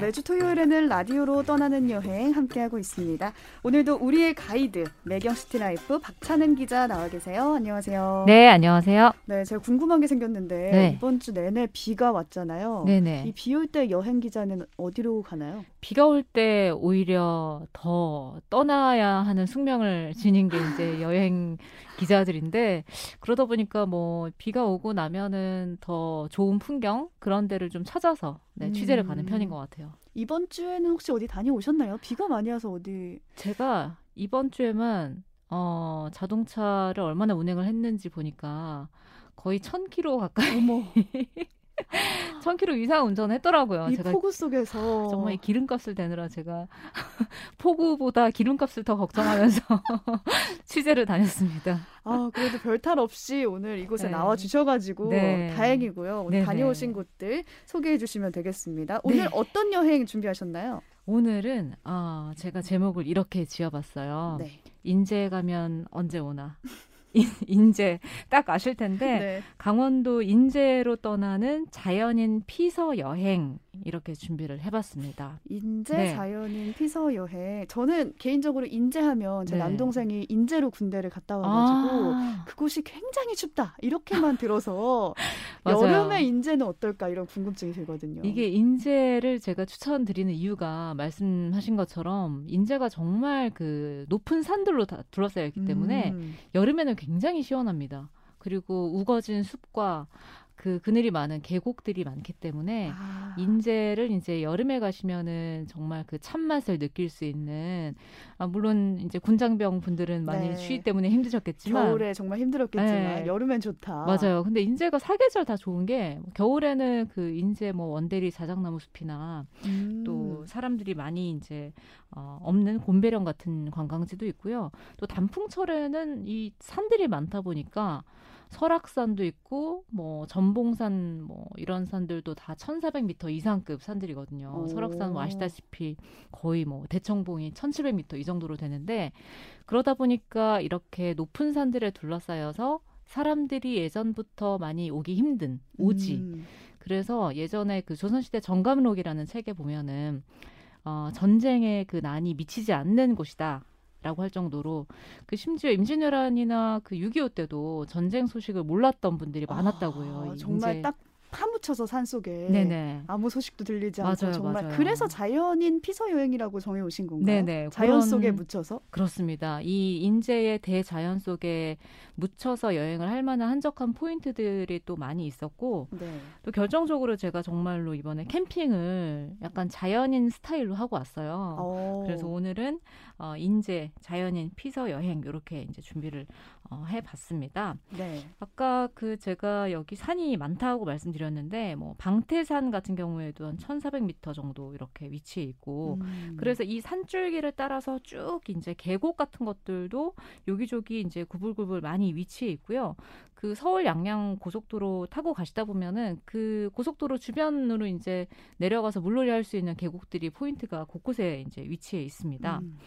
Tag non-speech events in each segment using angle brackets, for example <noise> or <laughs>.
네, 매주 토요일에는 라디오로 떠나는 여행 함께하고 있습니다. 오늘도 우리의 가이드 매경 시티라이프 박찬은 기자 나와 계세요. 안녕하세요. 네, 안녕하세요. 네, 제가 궁금한 게 생겼는데 네. 이번 주 내내 비가 왔잖아요. 네네. 이 비 올 때 여행 기자는 어디로 가나요? 비가 올 때 오히려 더 떠나야 하는 숙명을 지닌 게 이제 <laughs> 여행 기자들인데 그러다 보니까 뭐 비가 오고 나면은 더 좋은 풍경 그런 데를 좀 찾아서 네, 취재를 가는 음. 편인 것 같아요. 이번 주에는 혹시 어디 다녀오셨나요? 비가 많이 와서 어디 제가 이번 주에만 어, 자동차를 얼마나 운행을 했는지 보니까 거의 1000km 가까이 어머 <laughs> <laughs> 1000km 이상 운전했더라고요. 이 제가 폭우 속에서 정말 이 기름값을 내느라 제가 <laughs> 폭우보다 기름값을 더 걱정하면서 <laughs> 취재를 다녔습니다. 아 그래도 별탈 없이 오늘 이곳에 네. 나와 주셔가지고 네. 다행이고요. 오늘 네네. 다녀오신 곳들 소개해 주시면 되겠습니다. 오늘 네. 어떤 여행 준비하셨나요? 오늘은 아, 제가 제목을 이렇게 지어봤어요. 네. 인제 가면 언제 오나. 인- 인제 딱 아실 텐데 네. 강원도 인제로 떠나는 자연인 피서 여행 이렇게 준비를 해봤습니다. 인제 네. 자연인 피서 여행. 저는 개인적으로 인제하면 제 네. 남동생이 인제로 군대를 갔다 와가지고 아, 그곳이 굉장히 춥다 이렇게만 들어서. <laughs> 여름에 인제는 어떨까 이런 궁금증이 들거든요. 이게 인제를 제가 추천드리는 이유가 말씀하신 것처럼 인제가 정말 그 높은 산들로 다 둘러싸여 있기 때문에 음. 여름에는 굉장히 시원합니다. 그리고 우거진 숲과 그 그늘이 많은 계곡들이 많기 때문에 아. 인제를 이제 여름에 가시면은 정말 그 참맛을 느낄 수 있는 아, 물론 이제 군장병 분들은 많이 네. 추위 때문에 힘드셨겠지만 겨울에 정말 힘들었겠지만 네. 여름엔 좋다. 맞아요. 근데 인제가 사계절 다 좋은 게 겨울에는 그 인제 뭐 원대리 자작나무 숲이나 음. 또 사람들이 많이 이제 어, 없는 곰배령 같은 관광지도 있고요. 또 단풍철에는 이 산들이 많다 보니까 설악산도 있고 뭐 전봉산 뭐 이런 산들도 다 1,400m 이상급 산들이거든요. 오. 설악산 뭐 아시다시피 거의 뭐 대청봉이 1,700m 이 정도로 되는데 그러다 보니까 이렇게 높은 산들에 둘러싸여서 사람들이 예전부터 많이 오기 힘든 오지 음. 그래서 예전에 그 조선시대 정감록이라는 책에 보면은 어, 전쟁의 그 난이 미치지 않는 곳이다. 라고 할 정도로 그 심지어 임진왜란이나 그 6.25 때도 전쟁 소식을 몰랐던 분들이 많았다고 해요. 아, 이 정말 딱 파묻혀서 산 속에 네네. 아무 소식도 들리지 않고 맞아요, 정말 맞아요. 그래서 자연인 피서 여행이라고 정해 오신 건가요? 네네. 자연 속에 묻혀서 그렇습니다. 이 인제의 대자연 속에 묻혀서 여행을 할 만한 한적한 포인트들이 또 많이 있었고 네. 또 결정적으로 제가 정말로 이번에 캠핑을 약간 자연인 스타일로 하고 왔어요. 어. 그래서 오늘은 어, 인제 자연인 피서 여행 이렇게 이제 준비를 어, 해봤습니다. 네. 아까 그 제가 여기 산이 많다고 말씀드렸는데 뭐 방태산 같은 경우에도 한 1,400m 정도 이렇게 위치해 있고 음. 그래서 이 산줄기를 따라서 쭉 이제 계곡 같은 것들도 여기저기 이제 구불구불 많이 위치해 있고요. 그 서울 양양 고속도로 타고 가시다 보면은 그 고속도로 주변으로 이제 내려가서 물놀이 할 수 있는 계곡들이 포인트가 곳곳에 이제 위치해 있습니다. 음.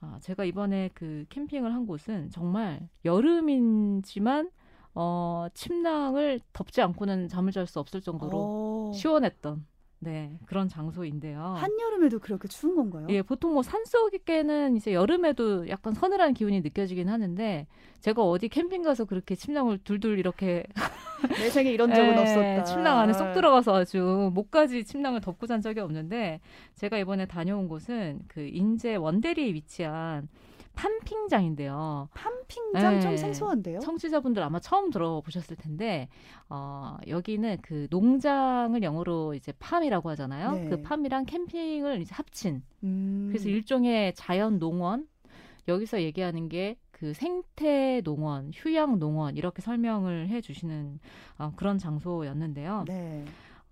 아, 제가 이번에 그 캠핑을 한 곳은 정말 여름이지만 어, 침낭을 덮지 않고는 잠을 잘 수 없을 정도로 어. 시원했던 네, 그런 장소인데요. 한여름에도 그렇게 추운 건가요? 예, 보통 뭐 산속에는 이제 여름에도 약간 서늘한 기운이 느껴지긴 하는데 제가 어디 캠핑 가서 그렇게 침낭을 둘둘 이렇게 <laughs> 내 생에 이런 적은 예, 없었다. 침낭 안에 쏙 들어가서 아주 목까지 침낭을 덮고 잔 적이 없는데 제가 이번에 다녀온 곳은 그 인제 원대리에 위치한 팜핑장인데요. 팜핑장 네. 좀 생소한데요? 청취자분들 아마 처음 들어보셨을 텐데 어, 여기는 그 농장을 영어로 이제 팜이라고 하잖아요. 네. 그 팜이랑 캠핑을 이제 합친 음. 그래서 일종의 자연 농원 여기서 얘기하는 게 그 생태 농원, 휴양 농원 이렇게 설명을 해 주시는 어, 그런 장소였는데요. 네.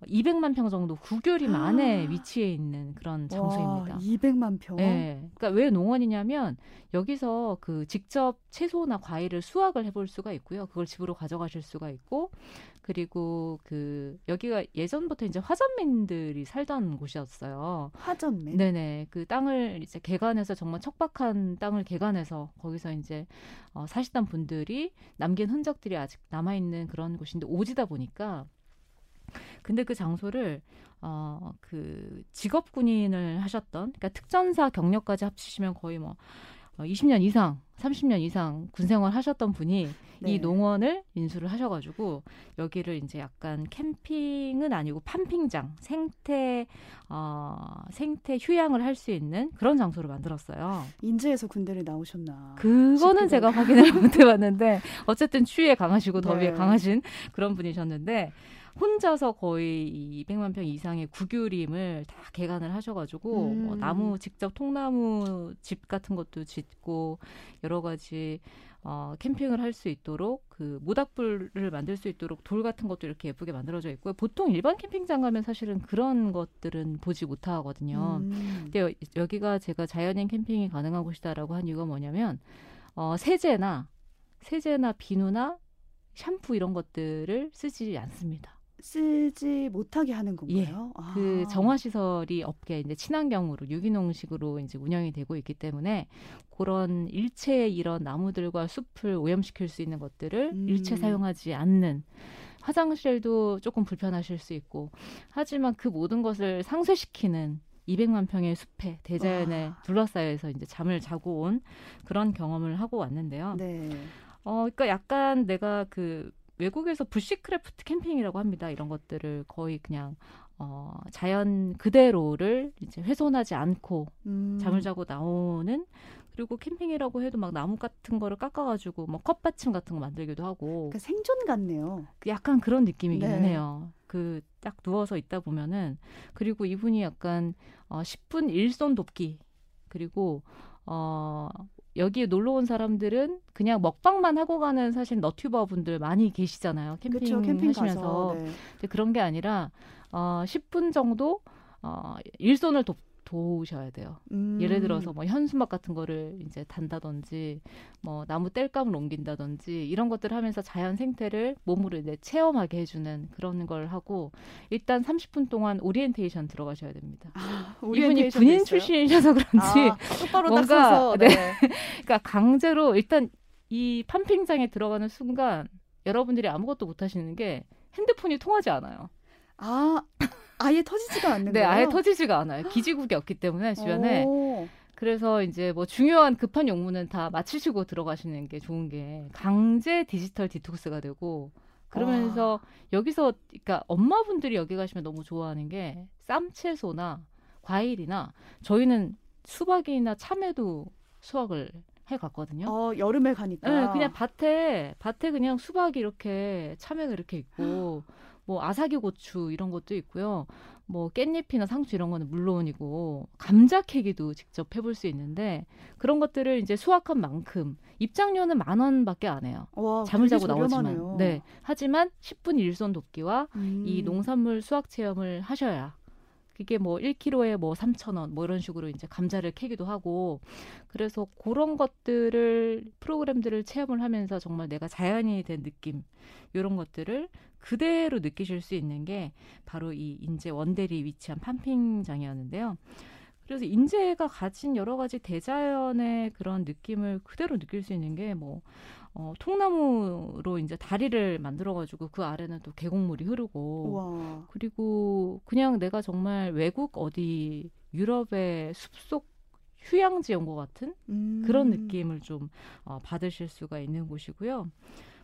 200만 평 정도 구교림 아. 안에 위치해 있는 그런 장소입니다. 와, 200만 평. 네. 그러니까 왜 농원이냐면 여기서 그 직접 채소나 과일을 수확을 해볼 수가 있고요. 그걸 집으로 가져가실 수가 있고 그리고 그 여기가 예전부터 이제 화전민들이 살던 곳이었어요. 화전맨. 네네. 그 땅을 이제 개간해서 정말 척박한 땅을 개간해서 거기서 이제 어, 사시던 분들이 남긴 흔적들이 아직 남아 있는 그런 곳인데 오지다 보니까 근데 그 장소를 어, 그 직업 군인을 하셨던 그러니까 특전사 경력까지 합치시면 거의 뭐 어, 20년 이상, 30년 이상 군 생활 하셨던 분이 네. 이 농원을 인수를 하셔가지고 여기를 이제 약간 캠핑은 아니고 판핑장, 생태 어, 생태 휴양을 할 수 있는 그런 장소를 만들었어요. 인제에서 군대를 나오셨나? 그거는 제가 확인을 <laughs> 못 해봤는데 어쨌든 추위에 강하시고 더위에 네. 강하신 그런 분이셨는데 혼자서 거의 이 200만 평 이상의 구규림을 다 개간을 하셔가지고 음. 뭐 나무 직접 통나무 집 같은 것도 짓고 여러 가지 어, 캠핑을 할 수 있도록 그 모닥불을 만들 수 있도록 돌 같은 것도 이렇게 예쁘게 만들어져 있고요. 보통 일반 캠핑장 가면 사실은 그런 것들은 보지 못하거든요. 음. 근데 여- 여기가 제가 자연인 캠핑이 가능한 곳이다라고 한 이유가 뭐냐면 어, 세제나 세제나 비누나 샴푸 이런 것들을 쓰지 않습니다. 쓰지 못하게 하는 건가요? 아. 그 정화 시설이 없게 이제 친환경으로 유기농식으로 이제 운영이 되고 있기 때문에 그런 일체의 이런 나무들과 숲을 오염시킬 수 있는 것들을 음. 일체 사용하지 않는 화장실도 조금 불편하실 수 있고 하지만 그 모든 것을 상쇄시키는 200만 평의 숲에 대자연에 와. 둘러싸여서 이제 잠을 자고 온 그런 경험을 하고 왔는데요. 네. 어, 그러니까 약간 내가 그 외국에서 bushcraft 캠핑이라고 합니다. 이런 것들을 거의 그냥 어, 자연 그대로를 이제 훼손하지 않고 음. 잠을 자고 나오는 그리고 캠핑이라고 해도 막 나무 같은 거를 깎아가지고 뭐 컵받침 같은 거 만들기도 하고 그러니까 생존 같네요. 그 약간 그런 느낌이기는 네. 해요. 그 딱 누워서 있다 보면은 그리고 이분이 약간 어 10분 일손 돕기 그리고 어 여기 놀러 온 사람들은 그냥 먹방만 하고 가는 사실 너튜버 분들 많이 계시잖아요. 캠핑, 그렇죠. 캠핑 하시면서 가서. 네. 근데 그런 게 아니라 어 10분 정도 어 일손을 돕, 도우셔야 돼요. 음. 예를 들어서 뭐 현수막 같은 거를 이제 단다든지 뭐 나무 뗄감을 옮긴다든지 이런 것들을 하면서 자연 생태를 몸으로 이제 체험하게 해주는 그런 걸 하고 일단 30분 동안 오리엔테이션 들어가셔야 됩니다. 아, 이분이 군인? 출신이셔서 그런지 아, 똑바로 뭔가, 딱 서서 네. 네. <laughs> 그러니까 강제로 일단 이 팜핑장에 들어가는 순간 여러분들이 아무것도 못 하시는 게 핸드폰이 통하지 않아요. 아, 아예 터지지가 않는 네, 거예요? 아예 터지지가 않아요. 기지국이 없기 때문에 주변에 오. 그래서 이제 뭐 중요한 급한 용무는 다 마치시고 들어가시는 게 좋은 게 강제 디지털 디톡스가 되고 그러면서 여기서 그러니까 엄마분들이 여기 가시면 너무 좋아하는 게 쌈채소나 과일이나 저희는 수박이나 참외도 수확을 해 갔거든요. 어, 여름에 가니까. 네, 그냥 밭에 밭에 그냥 수박이 이렇게 참외가 이렇게 있고 <gasps> 뭐 아사기 고추 이런 것도 있고요. 뭐 깻잎이나 상추 이런 거는 물론이고 감자 캐기도 직접 해볼 수 있는데 그런 것들을 이제 수확한 만큼 입장료는 만 원밖에 안 해요. 와, 잠을 자고 나오지만 저렴하네요. 네 하지만 10분 일손 돕기와 음. 이 농산물 수확 체험을 하셔야 그게 뭐 1kg에 뭐 3,000원 뭐 이런 식으로 이제 감자를 캐기도 하고 그래서 그런 것들을 프로그램들을 체험을 하면서 정말 내가 자연이 된 느낌 이런 것들을 그대로 느끼실 수 있는 게 바로 이 인제 원대리 위치한 판핑장이었는데요. 그래서 인제가 가진 여러 가지 대자연의 그런 느낌을 그대로 느낄 수 있는 게 뭐 어, 통나무로 이제 다리를 만들어가지고 그 아래는 또 계곡물이 흐르고 우와. 그리고 그냥 내가 정말 외국 어디 유럽의 숲속 휴양지에 온것 같은 음. 그런 느낌을 좀 어, 받으실 수가 있는 곳이고요.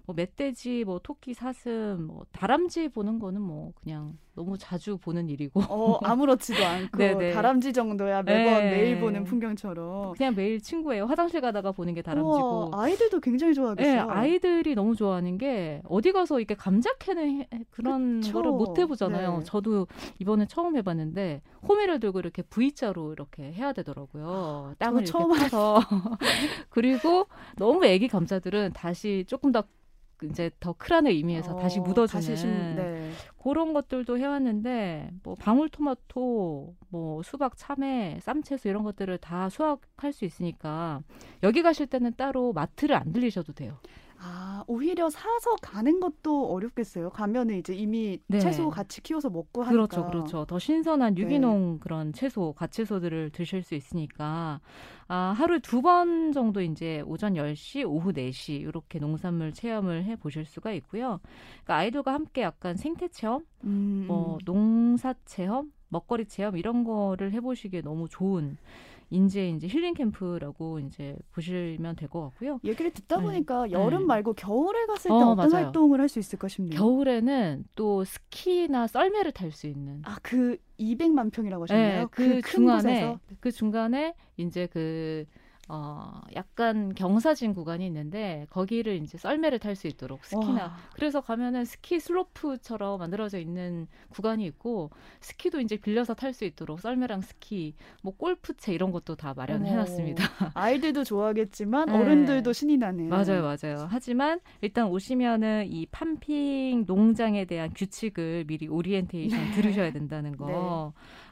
뭐 멧돼지, 뭐 토끼, 사슴, 뭐 다람쥐 보는 거는 뭐 그냥 너무 자주 보는 일이고 어, 아무렇지도 않고 네네. <laughs> 다람쥐 정도야 매번 네. 매일 보는 풍경처럼. 그냥 매일 친구예요. 화장실 가다가 보는 게 다람쥐고. 우와, 아이들도 굉장히 네, 좋아하겠어요. 아이들이 너무 좋아하는 게 어디 가서 이렇게 감자 캐는 해- 그런 그쵸. 거를 못 해보잖아요. 네. 저도 이번에 처음 해봤는데 호미를 들고 이렇게 V자로 이렇게 해야 되더라고요. 땅을 저거 이렇게 파서 <laughs> 그리고 너무 애기 감자들은 다시 조금 더 이제 더 크라는 의미에서 다시 어, 묻어주는 다시 심, 네. 그런 것들도 해왔는데 뭐 방울토마토, 뭐 수박, 참외, 쌈채소 이런 것들을 다 수확할 수 있으니까 여기 가실 때는 따로 마트를 안 들리셔도 돼요. 아, 오히려 사서 가는 것도 어렵겠어요. 가면은 이제 이미 네. 채소 같이 키워서 먹고 하니까. 그렇죠, 그렇죠. 더 신선한 네. 유기농 그런 채소, 갓채소들을 드실 수 있으니까 아, 하루에 두번 정도 이제 오전 10시, 오후 4시 이렇게 농산물 체험을 해 보실 수가 있고요. 그러니까 아이들과 함께 약간 생태 체험, 음, 뭐 음. 농사 체험, 먹거리 체험 이런 거를 해 보시기에 너무 좋은 인제 이제 힐링 캠프라고 이제 보시면 될 것 같고요. 얘기를 듣다 네. 보니까 여름 네. 말고 겨울에 갔을 때 어, 어, 떤. 활동을 할 수 있을까 싶네요. 겨울에는 또 스키나 썰매를 탈 수 있는 아, 그 200만 평이라고 하셨나요? 네, 그, 큰 중간에 곳에서? 그 중간에 이제 그 어, 약간 경사진 구간이 있는데 거기를 이제 썰매를 탈 수 있도록 스키나 와, 그래서 가면은 스키 슬로프처럼 만들어져 있는 구간이 있고 스키도 이제 빌려서 탈 수 있도록 썰매랑 스키 뭐 골프채 이런 것도 다 마련해. 놨습니다. <laughs> 아이들도 좋아하겠지만 네. 어른들도 신이 나네요. 맞아요, 맞아요. 하지만 일단 오시면은 이 팜핑 농장에 대한 규칙을 미리 오리엔테이션 네. 들으셔야 된다는 거. 네.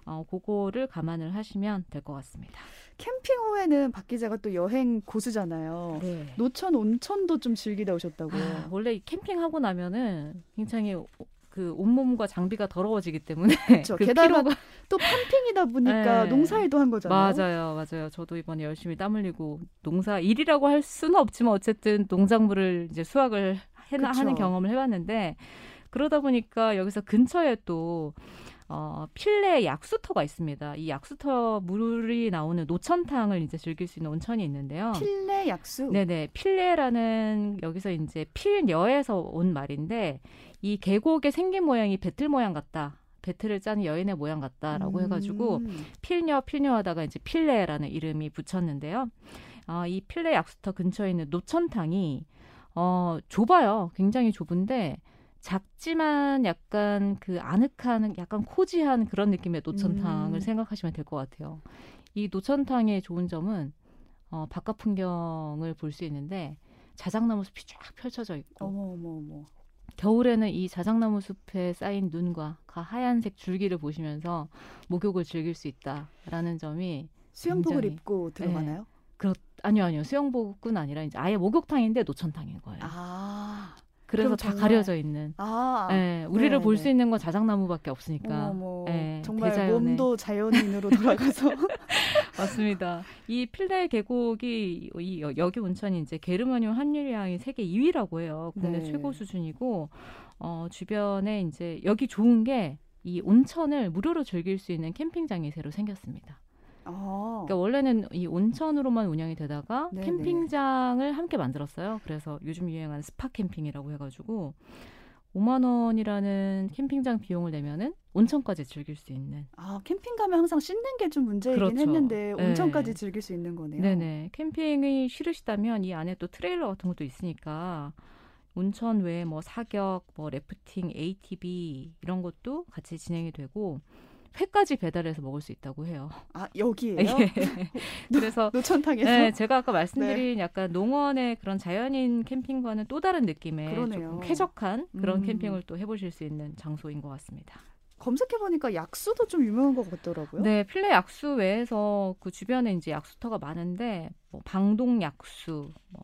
어, 그거를 감안을 하시면 될 것 같습니다. 캠핑 후에는 박 기자가 또 여행 고수잖아요. 네. 노천 온천도 좀 즐기다 오셨다고요. 아, 원래 이 캠핑하고 나면은 굉장히 오- 그 온몸과 장비가 더러워지기 때문에 그렇죠. <laughs> 그 게다가 피로가 또 팜핑이다 보니까 네. 농사일도 한 거잖아요. 맞아요, 맞아요. 저도 이번에 열심히 땀 흘리고 농사 일이라고 할 수는 없지만 어쨌든 농작물을 이제 수확을 해나 그쵸. 하는 경험을 해봤는데 그러다 보니까 여기서 근처에 또 어, 필레 약수터가 있습니다. 이 약수터 물이 나오는 노천탕을 이제 즐길 수 있는 온천이 있는데요. 필레 약수. 네네. 필레라는 여기서 이제 필여에서 온 말인데 이 계곡의 생긴 모양이 배틀 모양 같다. 배틀을 짜는 여인의 모양 같다라고 음. 해가지고 필녀 필녀 하다가 이제 필레라는 이름이 붙였는데요. 아, 이 필레 약수터 근처에 있는 노천탕이 어, 좁아요. 굉장히 좁은데 작지만 약간 그 아늑한 약간 코지한 그런 느낌의 노천탕을 음. 생각하시면 될 것 같아요. 이 노천탕의 좋은 점은 어, 바깥 풍경을 볼 수 있는데 자작나무 숲이 쫙 펼쳐져 있고 어머 어머 어머. 겨울에는 이 자작나무 숲에 쌓인 눈과 그 하얀색 줄기를 보시면서 목욕을 즐길 수 있다라는 점이 수영복을 굉장히- 입고 들어가나요? 아니요 아니요 수영복은 아니라 이제 아예 목욕탕인데 노천탕인 거예요. 아. 그래서 다 정말- 가려져 있는. 아. 예, 우리를 네, 볼 네. 수 있는 건 자작나무밖에 없으니까. 어머, 예, 정말 대자연의- 몸도 자연인으로 돌아가서 <laughs> 맞습니다. 이 필레 계곡이 이 여- 여기 온천이 이제 게르마늄 함유량이 세계 2위라고 해요. 국내 네. 최고 수준이고 어 주변에 이제 여기 좋은 게 이 온천을 무료로 즐길 수 있는 캠핑장이 새로 생겼습니다. 아. 그러니까 원래는 이 온천으로만 운영이 되다가 네네. 캠핑장을 함께 만들었어요. 그래서 요즘 유행하는 스파 캠핑이라고 해가지고 5만 원이라는 캠핑장 비용을 내면은 온천까지 즐길 수 있는. 아, 캠핑 가면 항상 씻는 게 좀 문제이긴 그렇죠. 했는데 네. 온천까지 즐길 수 있는 거네요. 네네. 캠핑이 싫으시다면 이 안에 또 트레일러 같은 것도 있으니까 온천 외에 뭐 사격, 뭐 래프팅, ATV 이런 것도 같이 진행이 되고 회까지 배달해서 먹을 수 있다고 해요. <laughs> 아, 여기에요? 예. 그래서 노천탕에서? 네, 제가 아까 말씀드린 약간 농원의 그런 자연인 캠핑과는 또 다른 느낌의 그러네요. 조금 쾌적한 그런 음. 캠핑을 또 해보실 수 있는 장소인 것 같습니다. 검색해보니까 약수도 좀 유명한 것 같더라고요. 네, 필레 약수 외에서 그 주변에 이제 약수터가 많은데 뭐 방동 약수, 뭐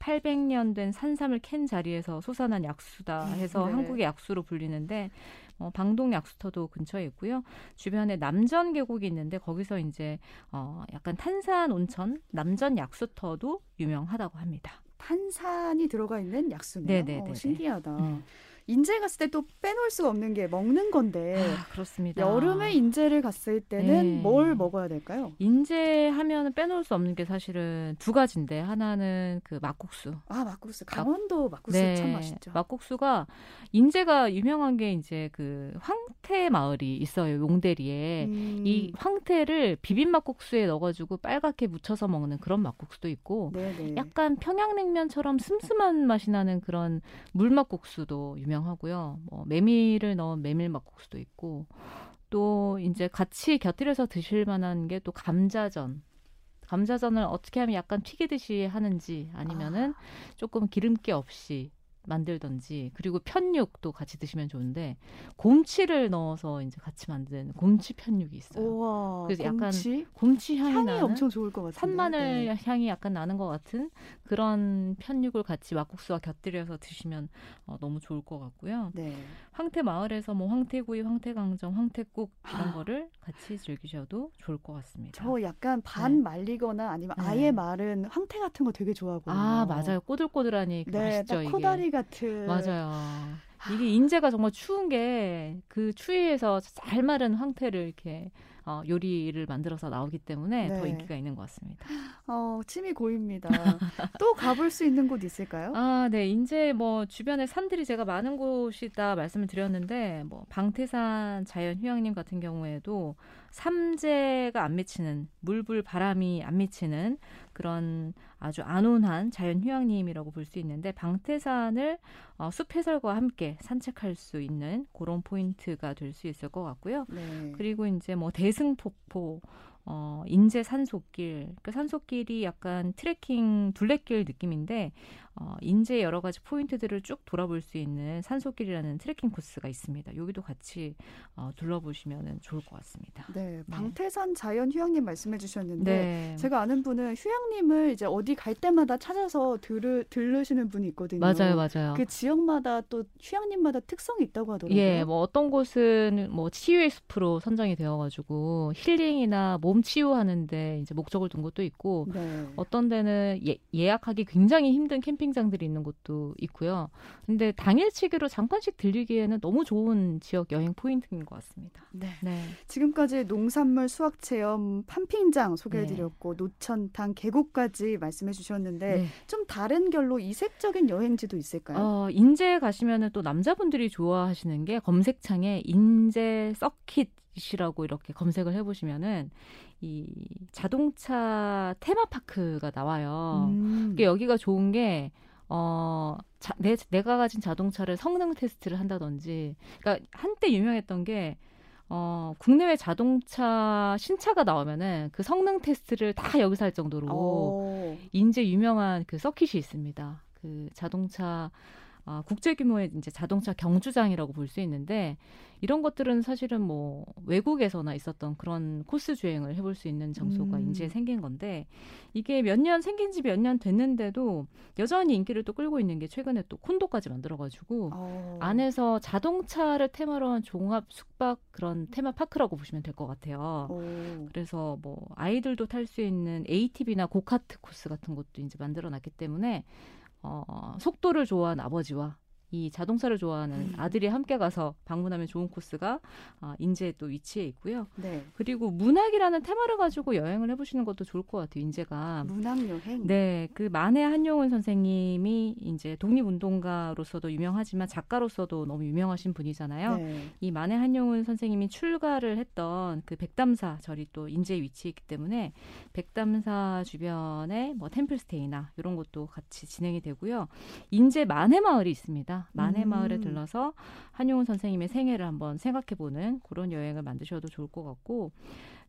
800년 된 산삼을 캔 자리에서 솟아난 약수다 해서 네. 한국의 약수로 불리는데 어, 방동 약수터도 근처에 있고요. 주변에 남전 계곡이 있는데 거기서 이제 어, 약간 탄산 온천 남전 약수터도 유명하다고 합니다. 탄산이 들어가 있는 약수네요. 네네네네. 어, 신기하다. 음. 인제 갔을 때 또 빼놓을 수가 없는 게 먹는 건데 아, 그렇습니다. 여름에 인제를 갔을 때는 네. 뭘 먹어야 될까요? 인제 하면 빼놓을 수 없는 게 사실은 두 가지인데 하나는 그 막국수. 아 막국수 강원도 막 국수 참 맛있죠. 네. 막국수가 인제가 유명한 게 이제 그 황태 마을이 있어요 용대리에. 음, 이 황태를 비빔 막국수에 넣어가지고 빨갛게 무쳐서 먹는 그런 막국수도 있고 네네. 약간 평양냉면처럼 슴슴한 맛이 나는 그런 물막국수도 유명 하고요. 뭐 메밀을 넣은 메밀 막국수도 있고 또 이제 같이 곁들여서 드실 만한 게 또 감자전. 감자전을 어떻게 하면 약간 튀기듯이 하는지 아니면은 조금 기름기 없이 만들던지 그리고 편육도 같이 드시면 좋은데 곰치를 넣어서 이제 같이 만든 곰치 편육이 있어요. 우와. 그래서 약간 곰치? 곰치 향이, 향이 나는 엄청 좋을 것 같은데. 산마늘 네. 향이 약간 나는 것 같은 그런 편육을 같이 막국수와 곁들여서 드시면 어, 너무 좋을 것 같고요. 네. 황태 마을에서 뭐 황태구이, 황태강정, 황태국 이런 아. 거를 같이 즐기셔도 좋을 것 같습니다. 저 약간 반 네. 말리거나 아니면 네. 아예 마른 황태 같은 거 되게 좋아하거든요. 아 맞아요, 꼬들꼬들하니 그 네, 맛있죠 딱 이게. 코다리 같은. 맞아요. 이게 인제가 정말 추운 게 그 추위에서 잘 마른 황태를 이렇게 어, 요리를 만들어서 나오기 때문에 더 네. 인기가 있는 것 같습니다. 어, 침이 고입니다. 또 가볼 수 있는 곳 있을까요? 아, 네. 인제 뭐 주변에 산들이 제가 많은 곳이다 말씀을 드렸는데 뭐 방태산 자연휴양림 같은 경우에도 삼재가 안 미치는 물불 바람이 안 미치는 그런 아주 안온한 자연휴양림이라고 볼 수 있는데 방태산을 어, 숲 해설과 함께 산책할 수 있는 그런 포인트가 될 수 있을 것 같고요. 네. 그리고 이제 뭐 대승폭포, 어, 인제 산속길. 그 산속길이 약간 트레킹 둘레길 느낌인데, 어, 인제 여러 가지 포인트들을 쭉 돌아볼 수 있는 산속길이라는 트레킹 코스가 있습니다. 여기도 같이 어, 둘러보시면 좋을 것 같습니다. 네, 방태산 자연 휴양림 말씀해 주셨는데 네. 제가 아는 분은 휴양림을 이제 어디 갈 때마다 찾아서 들으, 들르시는 분이 있거든요. 맞아요, 맞아요. 그 지역마다 또 휴양림마다 특성이 있다고 하더라고요. 예, 뭐 어떤 곳은 뭐 치유의 숲으로 선정이 되어가지고 힐링이나 몸 치유하는데 이제 목적을 둔 곳도 있고 네. 어떤 데는 예, 예약하기 굉장히 힘든 캠핑장들이 있는 곳도 있고요. 근데 당일치기로 잠깐씩 들리기에는 너무 좋은 지역 여행 포인트인 것 같습니다. 네. 네. 지금까지 농산물 수확 체험 판핑장 소개해드렸고 노천탕 계곡까지 말씀 해 주셨는데 네. 좀 다른 결로 이색적인 여행지도 있을까요? 어, 인제 가시면은 또 남자분들이 좋아하시는 게 검색창에 인제 서킷 이라고 이렇게 검색을 해보시면은 이 자동차 테마파크가 나와요. 음. 이게 여기가 좋은 게 어, 자, 내, 내가 가진 자동차를 성능 테스트를 한다든지, 그러니까 한때 유명했던 게, 어, 국내외 자동차 신차가 나오면은 그 성능 테스트를 다 여기서 할 정도로 어. 인제 유명한 그 서킷이 있습니다. 그 자동차 아, 국제 규모의 이제 자동차 경주장이라고 볼 수 있는데 이런 것들은 사실은 뭐 외국에서나 있었던 그런 코스 주행을 해볼 수 있는 장소가 음. 인제 생긴 건데 이게 몇 년 생긴 지 몇 년 됐는데도 여전히 인기를 또 끌고 있는 게 최근에 또 콘도까지 만들어가지고 어. 안에서 자동차를 테마로 한 종합 숙박 그런 테마 파크라고 보시면 될 것 같아요. 오. 그래서 뭐 아이들도 탈 수 있는 ATV나 고카트 코스 같은 것도 이제 만들어 놨기 때문에 어, 속도를 좋아하는 아버지와 이 자동차를 좋아하는 음. 아들이 함께 가서 방문하면 좋은 코스가 아, 인제에 또 위치해 있고요. 네. 그리고 문학이라는 테마를 가지고 여행을 해보시는 것도 좋을 것 같아요. 인제가. 문학 여행. 네, 그 만해 한용운 선생님이 이제 독립운동가로서도 유명하지만 작가로서도 너무 유명하신 분이잖아요. 네. 이 만해 한용운 선생님이 출가를 했던 그 백담사 절이 또 인제에 위치해 있기 때문에 백담사 주변에 뭐 템플스테이나 이런 것도 같이 진행이 되고요. 인제 만해 마을이 있습니다. 만해 음. 마을에 들러서 한용운 선생님의 생애를 한번 생각해보는 그런 여행을 만드셔도 좋을 것 같고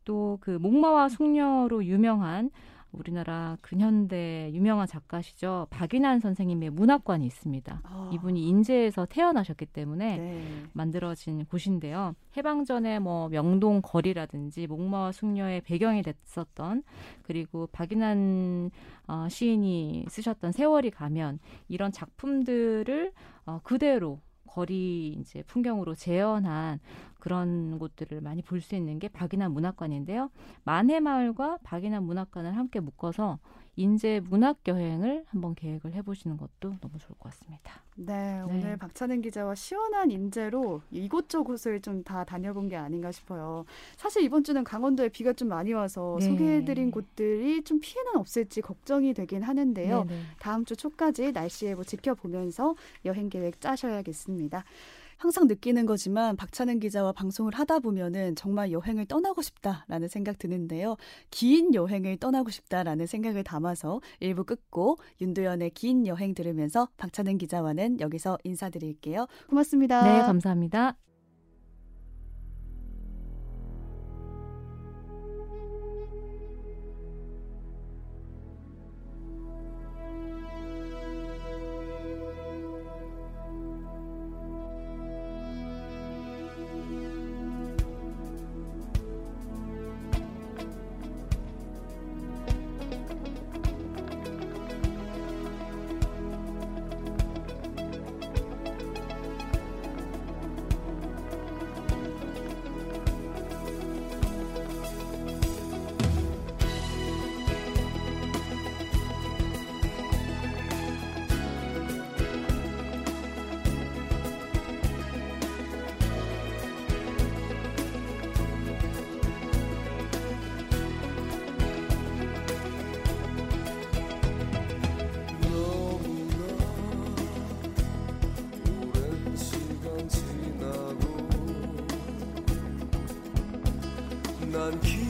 또 그 목마와 숙녀로 유명한 우리나라 근현대 유명한 작가시죠. 박인환 선생님의 문학관이 있습니다. 아. 이분이 인제에서 태어나셨기 때문에 네. 만들어진 곳인데요. 해방 전에 뭐 명동 거리라든지 목마와 숙녀의 배경이 됐었던 그리고 박인환 어, 시인이 쓰셨던 세월이 가면 이런 작품들을 어, 그대로 거리 이제 풍경으로 재현한 그런 곳들을 많이 볼 수 있는 게 박인환 문학관인데요. 만해마을과 박인환 문학관을 함께 묶어서 인제 문학 여행을 한번 계획을 해보시는 것도 너무 좋을 것 같습니다. 네, 네. 오늘 박찬은 기자와 시원한 인재로 이곳저곳을 좀 다 다녀본 게 아닌가 싶어요. 사실 이번 주는 강원도에 비가 좀 많이 와서 네. 소개해드린 곳들이 좀 피해는 없을지 걱정이 되긴 하는데요. 네네. 다음 주 초까지 날씨 예보 지켜보면서 여행 계획 짜셔야겠습니다. 항상 느끼는 거지만 박찬은 기자와 방송을 하다 보면은 정말 여행을 떠나고 싶다라는 생각 드는데요. 긴 여행을 떠나고 싶다라는 생각을 담아서 일부 끝고 윤도현의 긴 여행 들으면서 박찬은 기자와는 여기서 인사드릴게요. 고맙습니다. 네, 감사합니다. You.